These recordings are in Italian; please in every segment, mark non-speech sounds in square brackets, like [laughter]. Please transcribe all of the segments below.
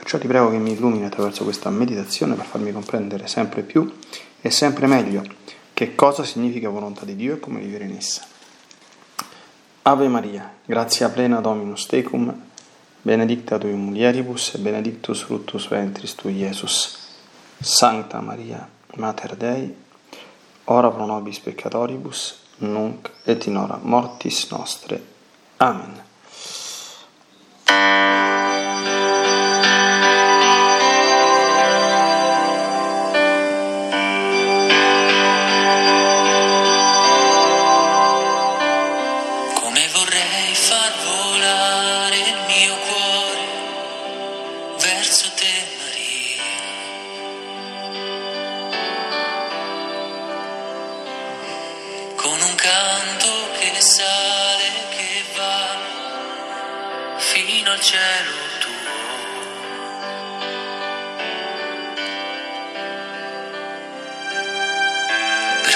Perciò ti prego che mi illumini attraverso questa meditazione per farmi comprendere sempre più e sempre meglio che cosa significa volontà di Dio e come vivere in essa. Ave Maria, grazia plena Dominus tecum, benedicta tui mulieribus e benedictus fructus ventris tui, Iesus. Sancta Maria, Mater Dei, ora pro nobis peccatoribus, nunc et in hora mortis nostre. Amen.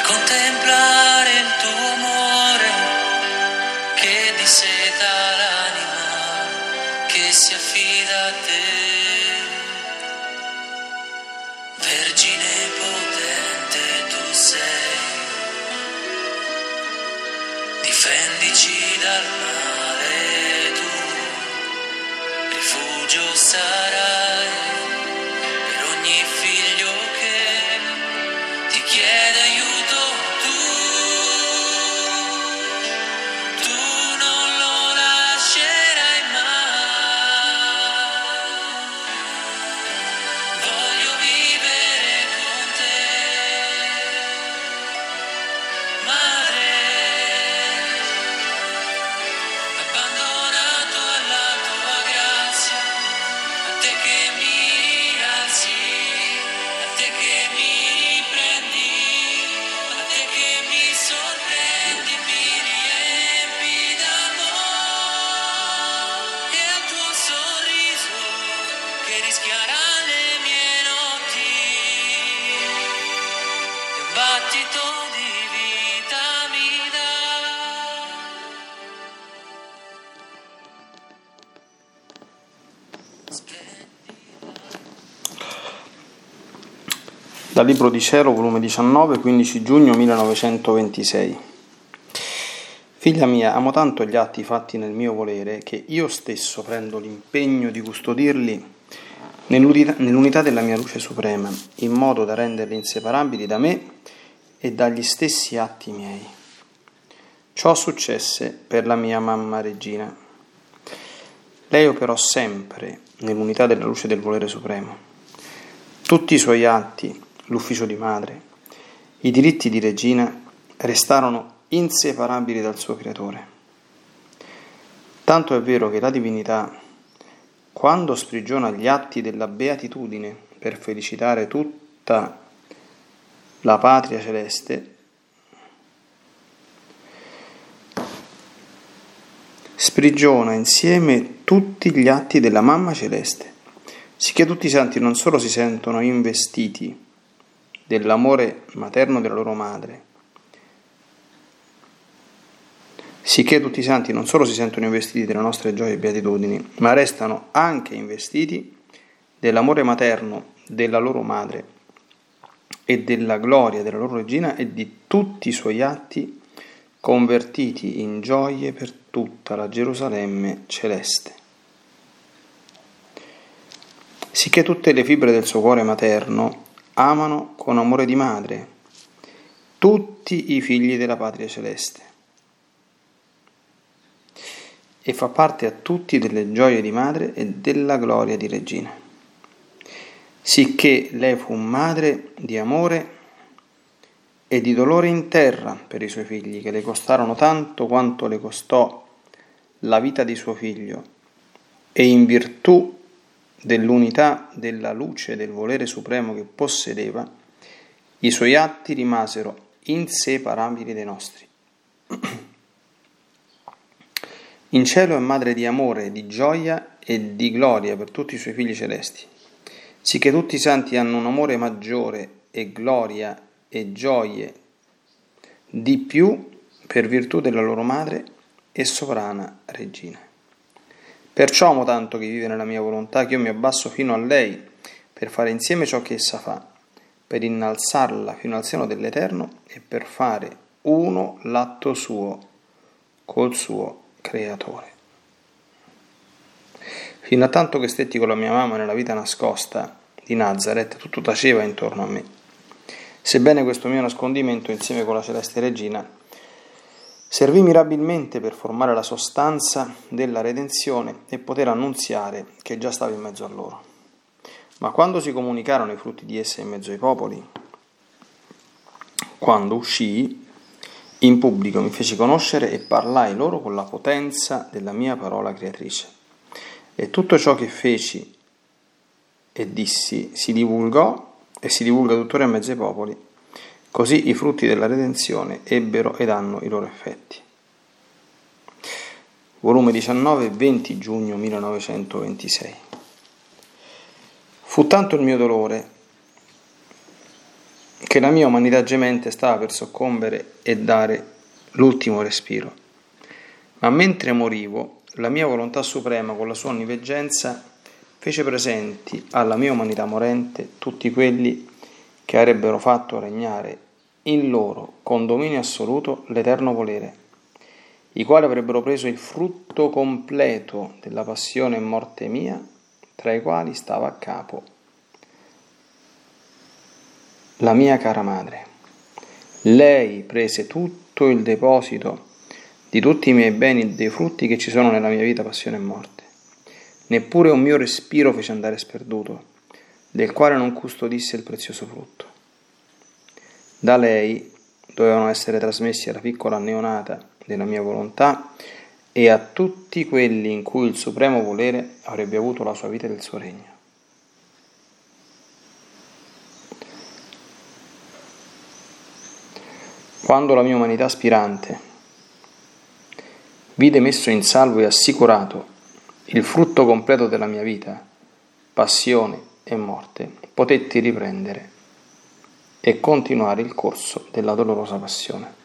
contemplare il tuo amore che di seta Dal Libro di Cielo, volume 19, 15 giugno 1926. Figlia mia, amo tanto gli atti fatti nel mio volere che io stesso prendo l'impegno di custodirli nell'unità, della mia luce suprema, in modo da renderli inseparabili da me e dagli stessi atti miei. Ciò successe per la mia mamma regina. Lei operò sempre nell'unità della luce del volere supremo. Tutti i suoi atti l'ufficio di madre, i diritti di regina restarono inseparabili dal suo creatore. Tanto è vero che la divinità, quando sprigiona gli atti della beatitudine per felicitare tutta la patria celeste, sprigiona insieme tutti gli atti della mamma celeste, sicché tutti i santi non solo si sentono investiti dell'amore materno della loro madre, sicché tutti i santi non solo si sentono investiti delle nostre gioie e beatitudini, ma restano anche investiti dell'amore materno della loro madre e della gloria della loro regina e di tutti i suoi atti convertiti in gioie per tutta la Gerusalemme celeste. Sicché tutte le fibre del suo cuore materno amano con amore di madre tutti i figli della patria celeste e fa parte a tutti delle gioie di madre e della gloria di regina. Sicché lei fu madre di amore e di dolore in terra per i suoi figli, che le costarono tanto quanto le costò la vita di suo figlio, e in virtù dell'unità della luce del volere supremo che possedeva, i suoi atti rimasero inseparabili dai nostri. In cielo è madre di amore, di gioia e di gloria per tutti i suoi figli celesti, sicché tutti i santi hanno un amore maggiore e gloria e gioie di più per virtù della loro madre e sovrana regina. Perciò amo tanto che vive nella mia volontà che io mi abbasso fino a lei per fare insieme ciò che essa fa, per innalzarla fino al seno dell'Eterno e per fare uno l'atto suo col suo creatore. Fino a tanto che stetti con la mia mamma nella vita nascosta di Nazareth, tutto taceva intorno a me. Sebbene questo mio nascondimento insieme con la celeste regina servì mirabilmente per formare la sostanza della redenzione e poter annunziare che già stavo in mezzo a loro. Ma quando si comunicarono i frutti di essa in mezzo ai popoli, quando uscii, in pubblico mi feci conoscere e parlai loro con la potenza della mia parola creatrice. E tutto ciò che feci e dissi si divulgò e si divulga tuttora in mezzo ai popoli. Così i frutti della redenzione ebbero ed hanno i loro effetti. Volume 19, 20 giugno 1926. Fu tanto il mio dolore che la mia umanità gemente stava per soccombere e dare l'ultimo respiro. Ma mentre morivo, la mia volontà suprema, con la sua onniveggenza, fece presenti alla mia umanità morente tutti quelli che avrebbero fatto regnare in loro, con dominio assoluto, l'eterno volere, i quali avrebbero preso il frutto completo della passione e morte mia, tra i quali stava a capo la mia cara madre. Lei prese tutto il deposito di tutti i miei beni e dei frutti che ci sono nella mia vita, passione e morte. Neppure un mio respiro fece andare sperduto, del quale non custodisse il prezioso frutto. Da lei dovevano essere trasmessi alla piccola neonata della mia volontà e a tutti quelli in cui il supremo volere avrebbe avuto la sua vita e il suo regno. Quando la mia umanità aspirante vide messo in salvo e assicurato il frutto completo della mia vita, passione e morte, potetti riprendere e continuare il corso della dolorosa passione.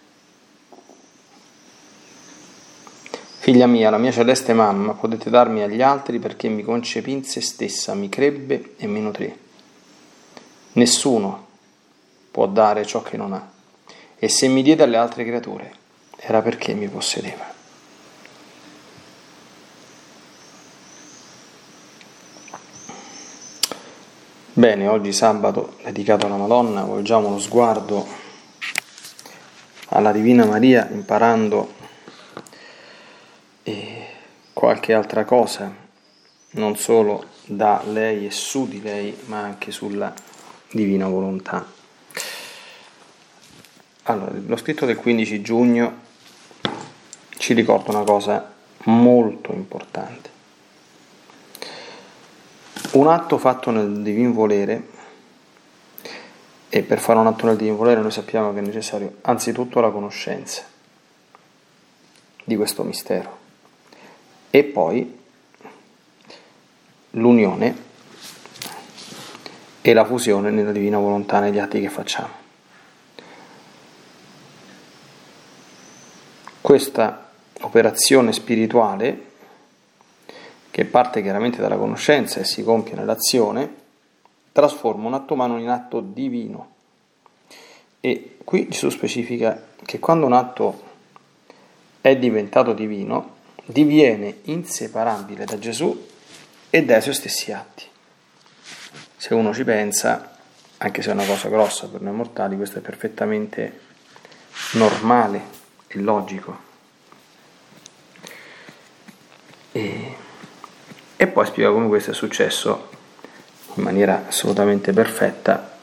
Figlia mia, la mia celeste mamma potete darmi agli altri perché mi concepì in se stessa, mi crebbe e mi nutrì. Nessuno può dare ciò che non ha e se mi diede alle altre creature era perché mi possedeva. Bene, oggi sabato dedicato alla Madonna, volgiamo lo sguardo alla Divina Maria imparando eh, qualche altra cosa, non solo da lei e su di lei, ma anche sulla Divina Volontà. Allora, lo scritto del 15 giugno ci ricorda una cosa molto importante. Un atto fatto nel divin volere, e per fare un atto nel divin volere noi sappiamo che è necessario anzitutto la conoscenza di questo mistero e poi l'unione e la fusione nella divina volontà negli atti che facciamo. Questa operazione spirituale, che parte chiaramente dalla conoscenza e si compie nell'azione, trasforma un atto umano in atto divino. E qui Gesù specifica che quando un atto è diventato divino, diviene inseparabile da Gesù e dai suoi stessi atti. Se uno ci pensa, anche se è una cosa grossa per noi mortali, questo è perfettamente normale e logico. E, e poi spiega come questo è successo in maniera assolutamente perfetta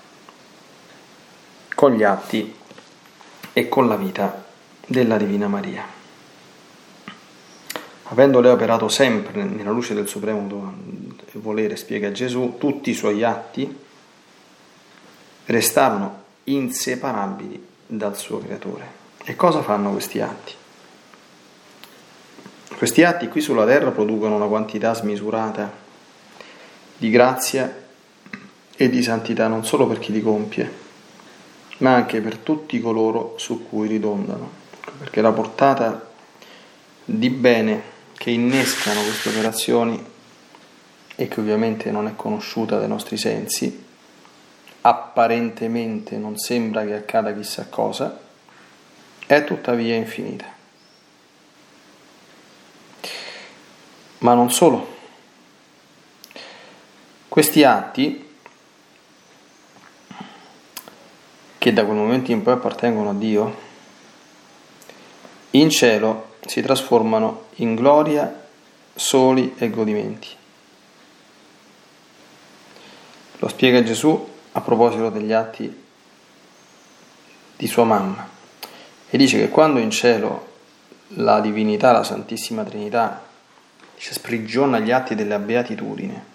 con gli atti e con la vita della Divina Maria. Avendo lei operato sempre nella luce del supremo volere, spiega Gesù, tutti i suoi atti restarono inseparabili dal suo creatore. E cosa fanno questi atti? Questi atti qui sulla terra producono una quantità smisurata di grazia e di santità non solo per chi li compie, ma anche per tutti coloro su cui ridondano, perché la portata di bene che innescano queste operazioni e che ovviamente non è conosciuta dai nostri sensi, apparentemente non sembra che accada chissà cosa, è tuttavia infinita. Ma non solo. Questi atti, che da quel momento in poi appartengono a Dio, in cielo si trasformano in gloria, soli e godimenti. Lo spiega Gesù a proposito degli atti di sua mamma e dice che quando in cielo la divinità, la Santissima Trinità, dice, sprigiona gli atti della beatitudine,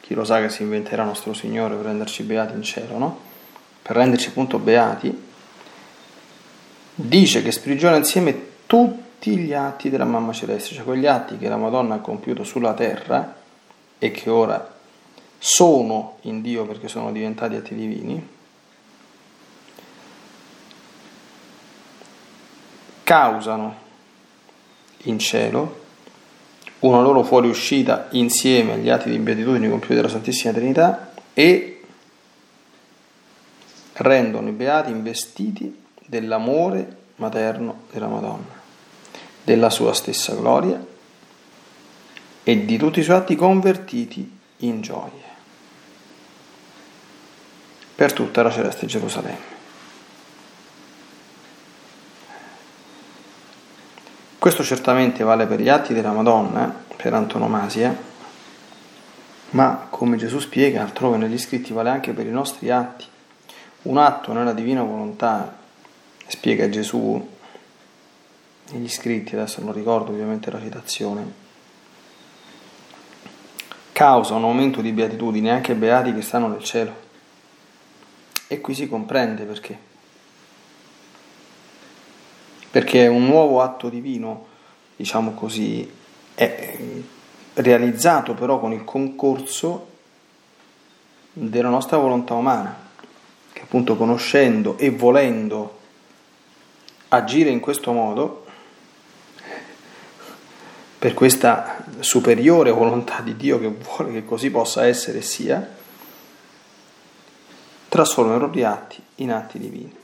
chi lo sa che si inventerà nostro Signore per renderci beati in cielo, no? Per renderci appunto beati, dice che sprigiona insieme tutti gli atti della mamma celeste, cioè quegli atti che la Madonna ha compiuto sulla terra e che ora sono in Dio perché sono diventati atti divini, causano in cielo una loro fuoriuscita insieme agli atti di beatitudine compiuti dalla Santissima Trinità e rendono i beati investiti dell'amore materno della Madonna della sua stessa gloria e di tutti i suoi atti convertiti in gioie per tutta la celeste Gerusalemme. Questo certamente vale per gli atti della Madonna, per antonomasia, ma come Gesù spiega altrove negli scritti vale anche per i nostri atti. Un atto nella divina volontà, spiega Gesù negli scritti, adesso non ricordo ovviamente la citazione, causa un aumento di beatitudine anche beati che stanno nel cielo. E qui si comprende perché. Perché un nuovo atto divino, diciamo così, è realizzato però con il concorso della nostra volontà umana, che appunto conoscendo e volendo agire in questo modo, per questa superiore volontà di Dio che vuole che così possa essere e sia, trasforma i propri atti in atti divini.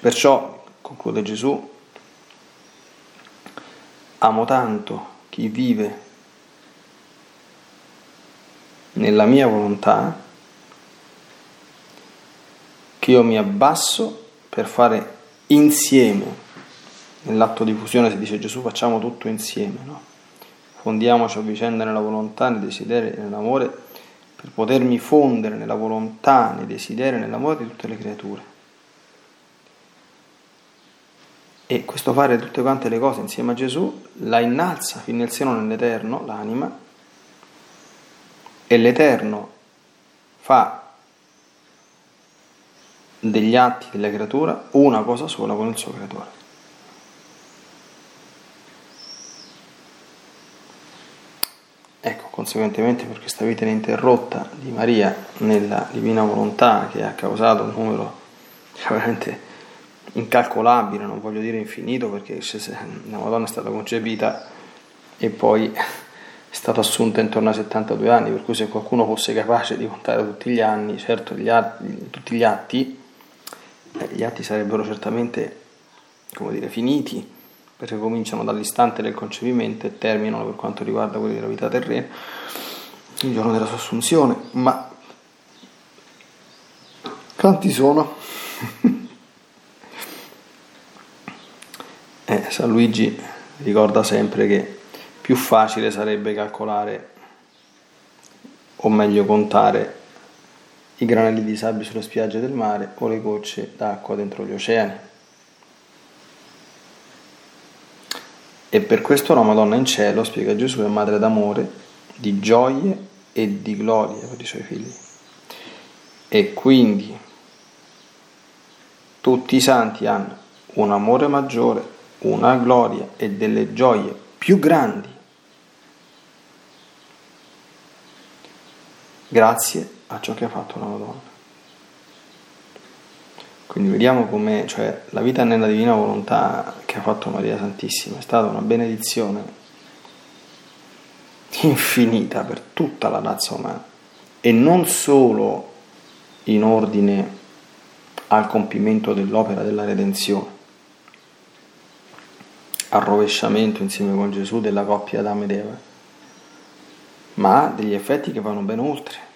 Perciò, conclude Gesù, amo tanto chi vive nella mia volontà che io mi abbasso per fare insieme nell'atto di fusione si dice Gesù facciamo tutto insieme, no? fondiamoci a vicenda nella volontà, nei desideri e nell'amore, per potermi fondere nella volontà, nei desideri e nell'amore di tutte le creature. E questo fare tutte quante le cose insieme a Gesù la innalza fino nel seno nell'Eterno, l'anima, e l'Eterno fa degli atti della creatura una cosa sola con il suo creatore. conseguentemente per questa vita ininterrotta di Maria nella divina volontà che ha causato un numero [laughs] veramente incalcolabile, non voglio dire infinito perché la Madonna è stata concepita e poi è stata assunta intorno ai 72 anni, per cui se qualcuno fosse capace di contare tutti gli anni, certo gli atti, tutti gli atti, gli atti sarebbero certamente come dire, finiti perché cominciano dall'istante del concepimento e terminano per quanto riguarda quelli della vita terrena, il giorno della sua assunzione, ma Quanti sono? [laughs] eh, San Luigi ricorda sempre che più facile sarebbe calcolare, o meglio contare, i granelli di sabbia sulle spiagge del mare o le gocce d'acqua dentro gli oceani. E per questo la Madonna in cielo, spiega Gesù, è madre d'amore, di gioie e di gloria per i suoi figli. E quindi tutti i santi hanno un amore maggiore, una gloria e delle gioie più grandi. Grazie a ciò che ha fatto la Madonna. Quindi vediamo come cioè, la vita nella divina volontà che ha fatto Maria Santissima è stata una benedizione infinita per tutta la razza umana e non solo in ordine al compimento dell'opera della redenzione, al rovesciamento insieme con Gesù della coppia Adamo ed Eva, ma degli effetti che vanno ben oltre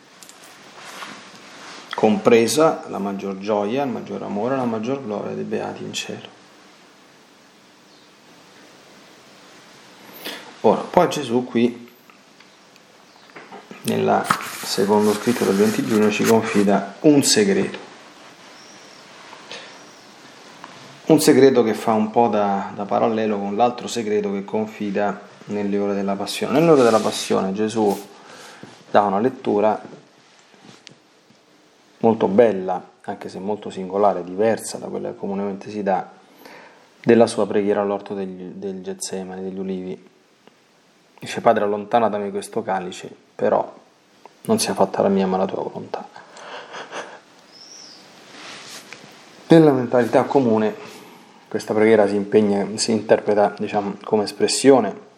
compresa la maggior gioia, il maggior amore, la maggior gloria dei beati in cielo. Ora, poi Gesù qui, nel secondo scritto del 20 giugno, ci confida un segreto. Un segreto che fa un po' da, da parallelo con l'altro segreto che confida nelle ore della passione. Nelle ore della passione Gesù dà una lettura molto bella, anche se molto singolare, diversa da quella che comunemente si dà, della sua preghiera all'orto degli, del Getsemani, degli ulivi. Dice, Padre, allontana da me questo calice, però non sia fatta la mia ma la tua volontà. Nella mentalità comune questa preghiera si, impegna, si interpreta diciamo, come espressione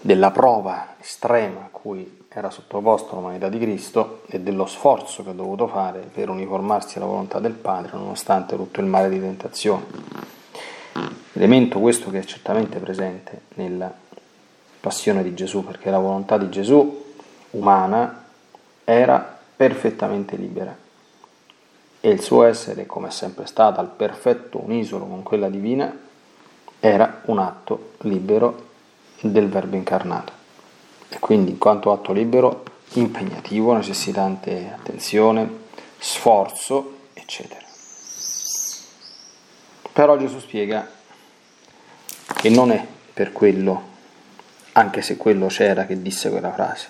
della prova estrema a cui era sottoposto all'umanità di Cristo e dello sforzo che ha dovuto fare per uniformarsi alla volontà del Padre nonostante tutto il mare di tentazione. Elemento questo che è certamente presente nella passione di Gesù, perché la volontà di Gesù umana era perfettamente libera e il suo essere, come è sempre stata, al perfetto unisolo con quella divina, era un atto libero del Verbo incarnato e quindi in quanto atto libero impegnativo, necessitante attenzione, sforzo, eccetera. Però Gesù spiega che non è per quello, anche se quello c'era che disse quella frase.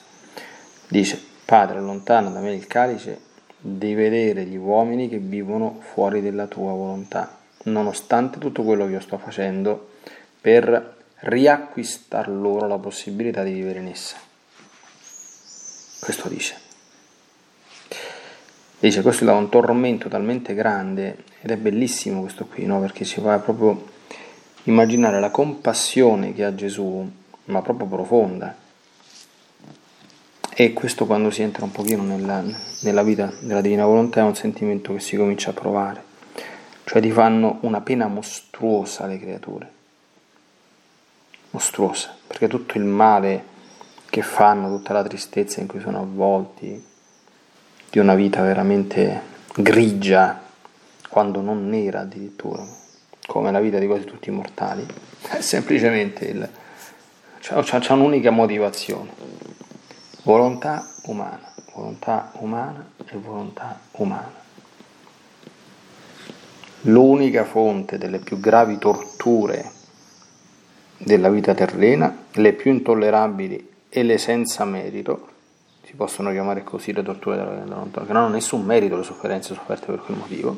Dice, Padre, allontana da me il calice di vedere gli uomini che vivono fuori della tua volontà, nonostante tutto quello che io sto facendo per riacquistar loro la possibilità di vivere in essa. Questo dice. Dice, questo è un tormento talmente grande ed è bellissimo questo qui, no? perché ci fa proprio immaginare la compassione che ha Gesù, ma proprio profonda. E questo quando si entra un pochino nella, nella vita della divina volontà è un sentimento che si comincia a provare, cioè ti fanno una pena mostruosa le creature. Mostruosa, perché tutto il male che fanno, tutta la tristezza in cui sono avvolti, di una vita veramente grigia, quando non nera addirittura, come la vita di quasi tutti i mortali, [laughs] è semplicemente il... c'è, un'unica motivazione, volontà umana, volontà umana e volontà umana. L'unica fonte delle più gravi torture della vita terrena, le più intollerabili e le senza merito, si possono chiamare così le torture della lontana, che non hanno nessun merito le sofferenze sofferte per quel motivo,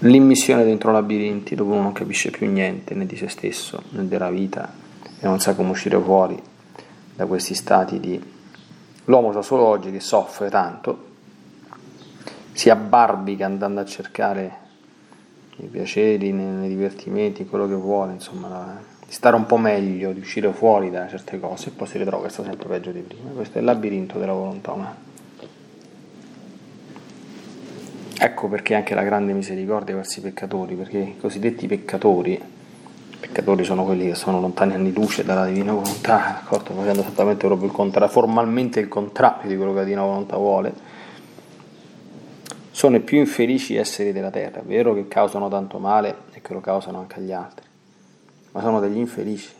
l'immissione dentro labirinti dove uno non capisce più niente né di se stesso né della vita e non sa come uscire fuori da questi stati di... L'uomo sa solo oggi che soffre tanto, si abbarbica andando a cercare i piaceri, nei, divertimenti, quello che vuole, insomma, di stare un po' meglio, di uscire fuori da certe cose e poi si ritrova che sta sempre peggio di prima. Questo è il labirinto della volontà umana. Ecco perché anche la grande misericordia verso i peccatori, perché i cosiddetti peccatori peccatori sono quelli che sono lontani anni luce dalla divina volontà, d'accordo? facendo esattamente proprio il contrario, formalmente il contrario di quello che la divina volontà vuole, sono i più infelici esseri della terra. È vero che causano tanto male e che lo causano anche agli altri, ma sono degli infelici.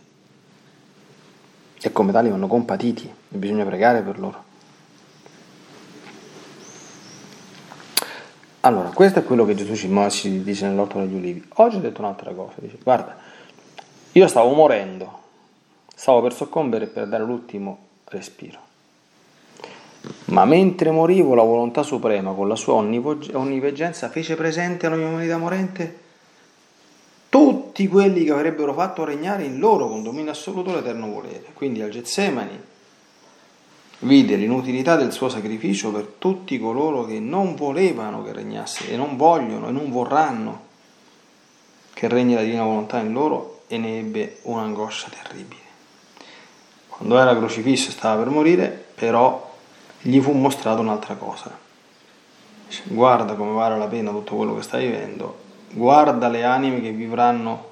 E come tali vanno compatiti e bisogna pregare per loro. Allora, questo è quello che Gesù ci dice nell'orto degli ulivi. Oggi ha detto un'altra cosa, dice, guarda, io stavo morendo, stavo per soccombere per dare l'ultimo respiro. Ma mentre morivo la volontà suprema con la sua onniveggenza fece presente alla mia umanità morente tutti quelli che avrebbero fatto regnare in loro con dominio assoluto l'eterno volere. Quindi al Getsemani vide l'inutilità del suo sacrificio per tutti coloro che non volevano che regnasse e non vogliono e non vorranno che regni la divina volontà in loro e ne ebbe un'angoscia terribile. Quando era crocifisso e stava per morire, però gli fu mostrato un'altra cosa. Dice, guarda come vale la pena tutto quello che stai vivendo, guarda le anime che vivranno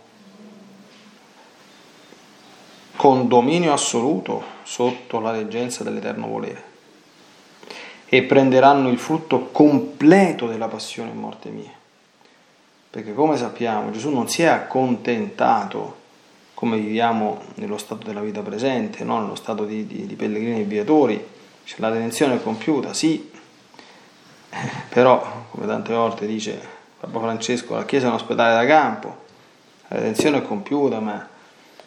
con dominio assoluto sotto la reggenza dell'eterno volere e prenderanno il frutto completo della passione e morte mia. Perché come sappiamo Gesù non si è accontentato come viviamo nello stato della vita presente, no? nello stato di, di, di pellegrini e viatori, cioè, la redenzione è compiuta, sì, [laughs] però come tante volte dice Papa Francesco, la Chiesa è un ospedale da campo, la redenzione è compiuta, ma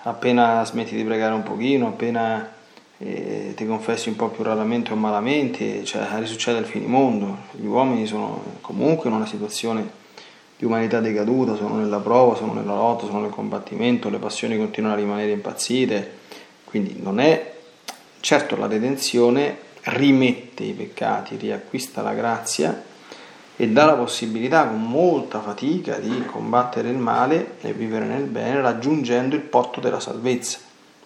appena smetti di pregare un pochino, appena eh, ti confessi un po' più raramente o malamente, cioè risuccede il finimondo, gli uomini sono comunque in una situazione di umanità decaduta, sono nella prova, sono nella lotta, sono nel combattimento, le passioni continuano a rimanere impazzite, quindi non è certo la redenzione rimette i peccati, riacquista la grazia e dà la possibilità con molta fatica di combattere il male e vivere nel bene raggiungendo il porto della salvezza.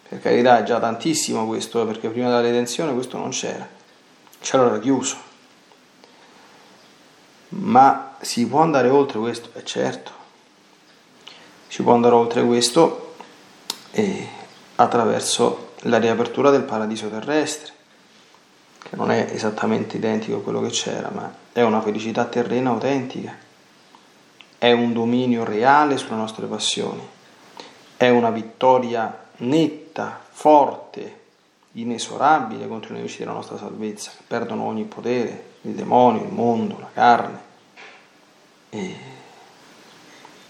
Per carità è già tantissimo questo, eh, perché prima della redenzione questo non c'era, c'era era chiuso. Ma si può andare oltre questo? Eh certo, si può andare oltre questo eh, attraverso la riapertura del paradiso terrestre, che non è esattamente identico a quello che c'era, ma è una felicità terrena autentica, è un dominio reale sulle nostre passioni, è una vittoria netta, forte, inesorabile contro i nemici della nostra salvezza, che perdono ogni potere, il demonio, il mondo, la carne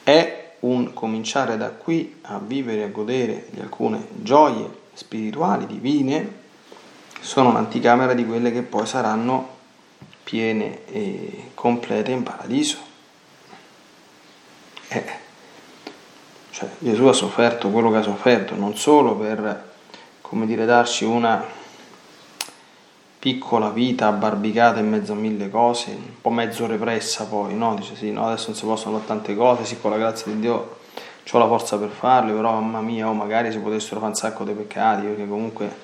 è un cominciare da qui a vivere e a godere di alcune gioie spirituali, divine, sono un'anticamera di quelle che poi saranno piene e complete in paradiso. Eh, cioè, Gesù ha sofferto quello che ha sofferto, non solo per, come dire, darci una piccola vita abbarbicata in mezzo a mille cose, un po' mezzo repressa poi, no? Dice sì, no, adesso non si possono fare tante cose, sì, con la grazia di Dio ho la forza per farle, però mamma mia, oh, magari si potessero fare un sacco di peccati, perché comunque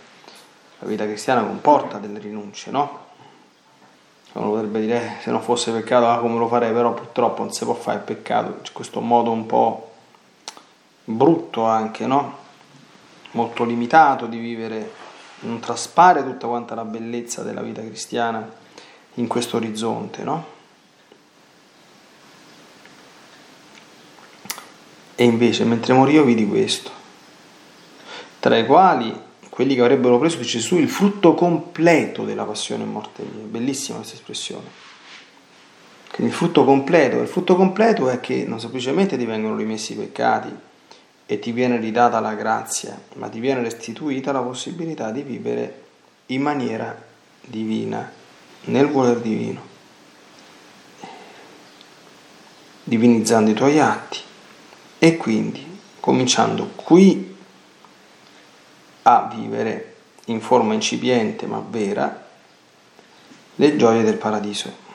la vita cristiana comporta delle rinunce, no? Uno potrebbe dire, eh, se non fosse peccato, ah, come lo farei, però purtroppo non si può fare peccato, c'è questo modo un po' brutto anche, no? Molto limitato di vivere non traspare tutta quanta la bellezza della vita cristiana in questo orizzonte, no? E invece, mentre morivo, vidi questo, tra i quali quelli che avrebbero preso di Gesù il frutto completo della passione e morte mia. Bellissima questa espressione. Quindi il frutto completo, il frutto completo è che non semplicemente ti vengono rimessi i peccati, e ti viene ridata la grazia, ma ti viene restituita la possibilità di vivere in maniera divina, nel voler divino, divinizzando i tuoi atti e quindi cominciando qui a vivere in forma incipiente ma vera le gioie del paradiso.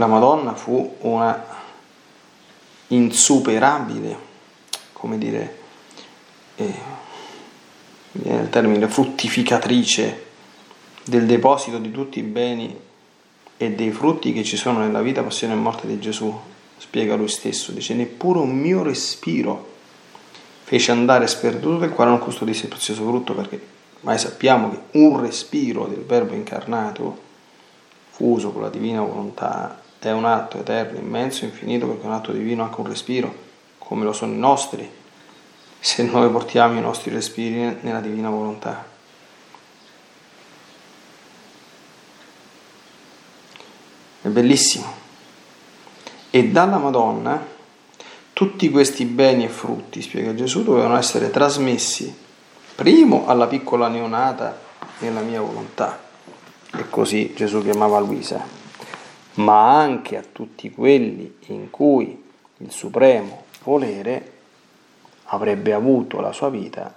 La Madonna fu una insuperabile, come dire, eh, viene il termine fruttificatrice del deposito di tutti i beni e dei frutti che ci sono nella vita, passione e morte di Gesù, spiega lui stesso, dice neppure un mio respiro fece andare sperduto del quale non custodisse il prezioso frutto perché mai sappiamo che un respiro del verbo incarnato fuso con la divina volontà è un atto eterno, immenso, infinito perché è un atto divino anche un respiro come lo sono i nostri se noi portiamo i nostri respiri nella divina volontà. È bellissimo. E dalla Madonna tutti questi beni e frutti, spiega Gesù, dovevano essere trasmessi primo alla piccola neonata nella mia volontà, e così Gesù chiamava Luisa, ma anche a tutti quelli in cui il supremo volere avrebbe avuto la sua vita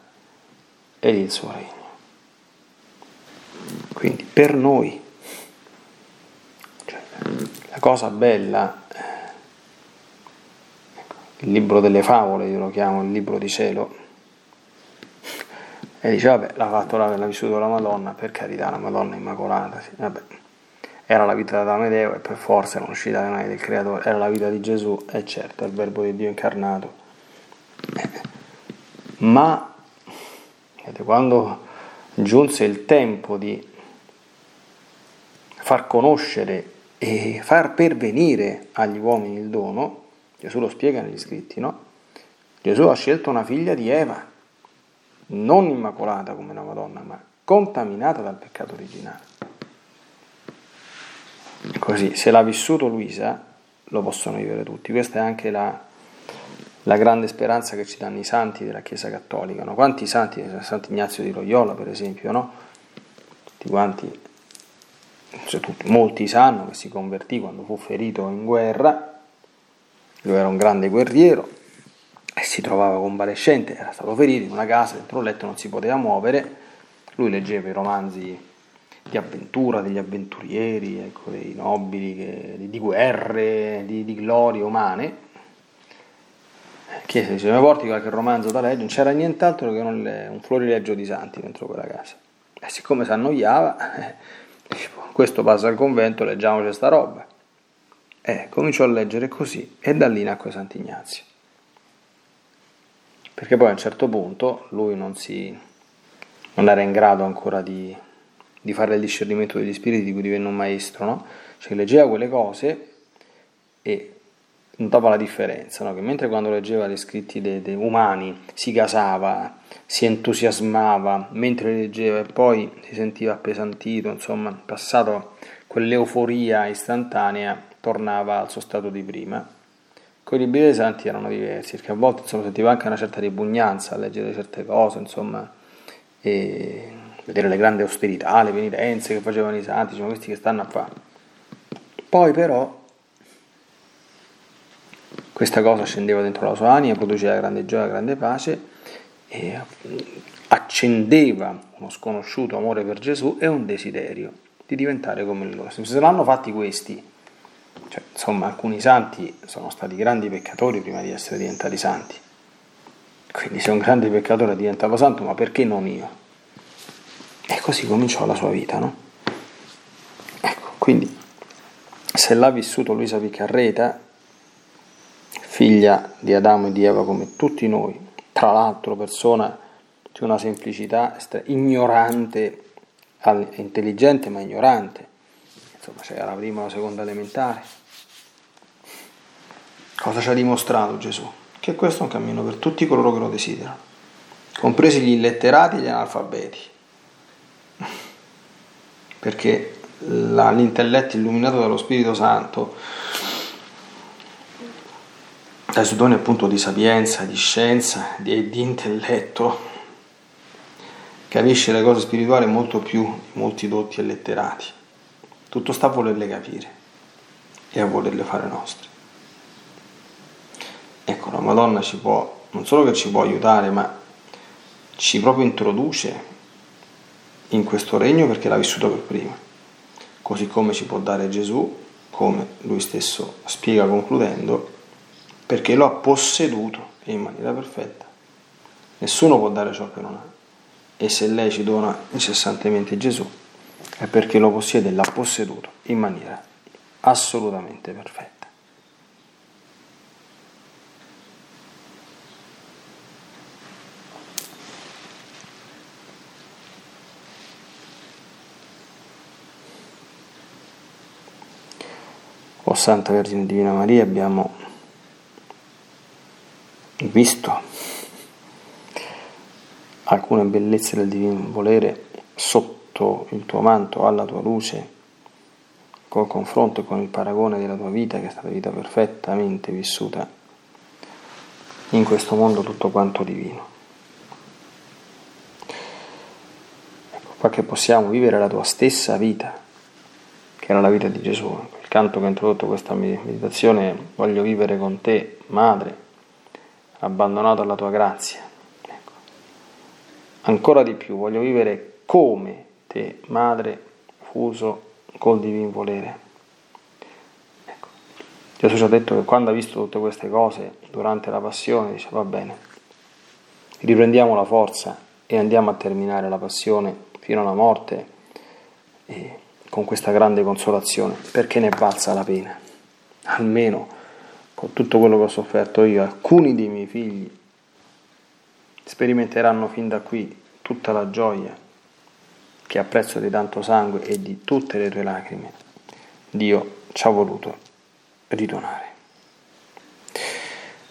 ed il suo regno. Quindi per noi, cioè, la cosa bella il libro delle favole, io lo chiamo il libro di cielo, e dice, vabbè, l'ha fatto l'ha vissuto la Madonna, per carità, la Madonna Immacolata, sì, vabbè. Era la vita d'Amedeo e per forza non uscita mai del Creatore, era la vita di Gesù, e certo, è il verbo di Dio incarnato. Ma, quando giunse il tempo di far conoscere e far pervenire agli uomini il dono, Gesù lo spiega negli scritti, no? Gesù ha scelto una figlia di Eva, non immacolata come la Madonna, ma contaminata dal peccato originale. Così, se l'ha vissuto Luisa, lo possono vivere tutti. Questa è anche la, la grande speranza che ci danno i santi della Chiesa Cattolica. No? Quanti santi, Sant'Ignazio di Loyola per esempio, no? tutti quanti, cioè tutti, molti sanno che si convertì quando fu ferito in guerra lui era un grande guerriero e si trovava convalescente, era stato ferito in una casa, dentro un letto non si poteva muovere. Lui leggeva i romanzi di avventura, degli avventurieri, ecco, dei nobili, che, di, di, guerre, di, di, glorie umane. Chiese se mi porti qualche romanzo da leggere, non c'era nient'altro che un, un florileggio di santi dentro quella casa. E siccome si annoiava, [laughs] eh, questo passa al convento, leggiamo questa roba. E cominciò a leggere così e da lì nacque Sant'Ignazio. Perché poi a un certo punto lui non, si, non era in grado ancora di, di, fare il discernimento degli spiriti di cui divenne un maestro, no? Cioè leggeva quelle cose e notava la differenza, no? che mentre quando leggeva gli scritti dei, dei umani si gasava, si entusiasmava, mentre leggeva e poi si sentiva appesantito, insomma, passato quell'euforia istantanea tornava al suo stato di prima. Con i libri dei santi erano diversi, perché a volte insomma, sentiva anche una certa ripugnanza a leggere certe cose, insomma, e vedere le grandi austerità, le penitenze che facevano i santi, diciamo, questi che stanno a fare. Poi però questa cosa scendeva dentro la sua anima, produceva grande gioia, grande pace e accendeva uno sconosciuto amore per Gesù e un desiderio di diventare come loro. Se l'hanno fatti questi, cioè, insomma, alcuni santi sono stati grandi peccatori prima di essere diventati santi. Quindi se un grande peccatore è diventato santo, ma perché non io? E così cominciò la sua vita, no? Ecco, quindi se l'ha vissuto Luisa Piccarreta, figlia di Adamo e di Eva come tutti noi, tra l'altro persona di una semplicità ignorante, intelligente ma ignorante, insomma c'era la prima o la seconda elementare. Cosa ci ha dimostrato Gesù? Che questo è un cammino per tutti coloro che lo desiderano, compresi gli illetterati e gli analfabeti, perché l'intelletto illuminato dallo Spirito Santo, dai suoi doni appunto di sapienza, di scienza e di, di intelletto, capisce le cose spirituali molto più di molti dotti e letterati. Tutto sta a volerle capire e a volerle fare nostre. Ecco, la Madonna ci può, non solo che ci può aiutare, ma ci proprio introduce in questo regno perché l'ha vissuto per prima. Così come ci può dare Gesù, come lui stesso spiega concludendo, perché lo ha posseduto in maniera perfetta. Nessuno può dare ciò che non ha. E se lei ci dona incessantemente Gesù, è perché lo possiede e l'ha posseduto in maniera assolutamente perfetta. O Santa Vergine Divina Maria, abbiamo visto alcune bellezze del divino volere sotto il tuo manto, alla tua luce, col confronto e con il paragone della tua vita, che è stata vita perfettamente vissuta in questo mondo tutto quanto divino. Ecco qua che possiamo vivere la tua stessa vita, che era la vita di Gesù. Il canto che ha introdotto questa meditazione, voglio vivere con te, madre, abbandonato alla tua grazia. Ecco. Ancora di più, voglio vivere come te, madre, fuso col divin volere. Ecco. Gesù ci ha detto che quando ha visto tutte queste cose durante la passione, dice va bene, riprendiamo la forza e andiamo a terminare la passione fino alla morte e con questa grande consolazione, perché ne valsa la pena. Almeno con tutto quello che ho sofferto io, alcuni dei miei figli sperimenteranno fin da qui tutta la gioia che a prezzo di tanto sangue e di tutte le tue lacrime Dio ci ha voluto ridonare.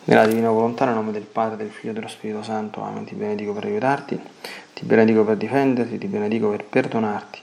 Nella divina volontà, nel nome del Padre, del Figlio e dello Spirito Santo, Amen. Ti benedico per aiutarti, ti benedico per difenderti, ti benedico per perdonarti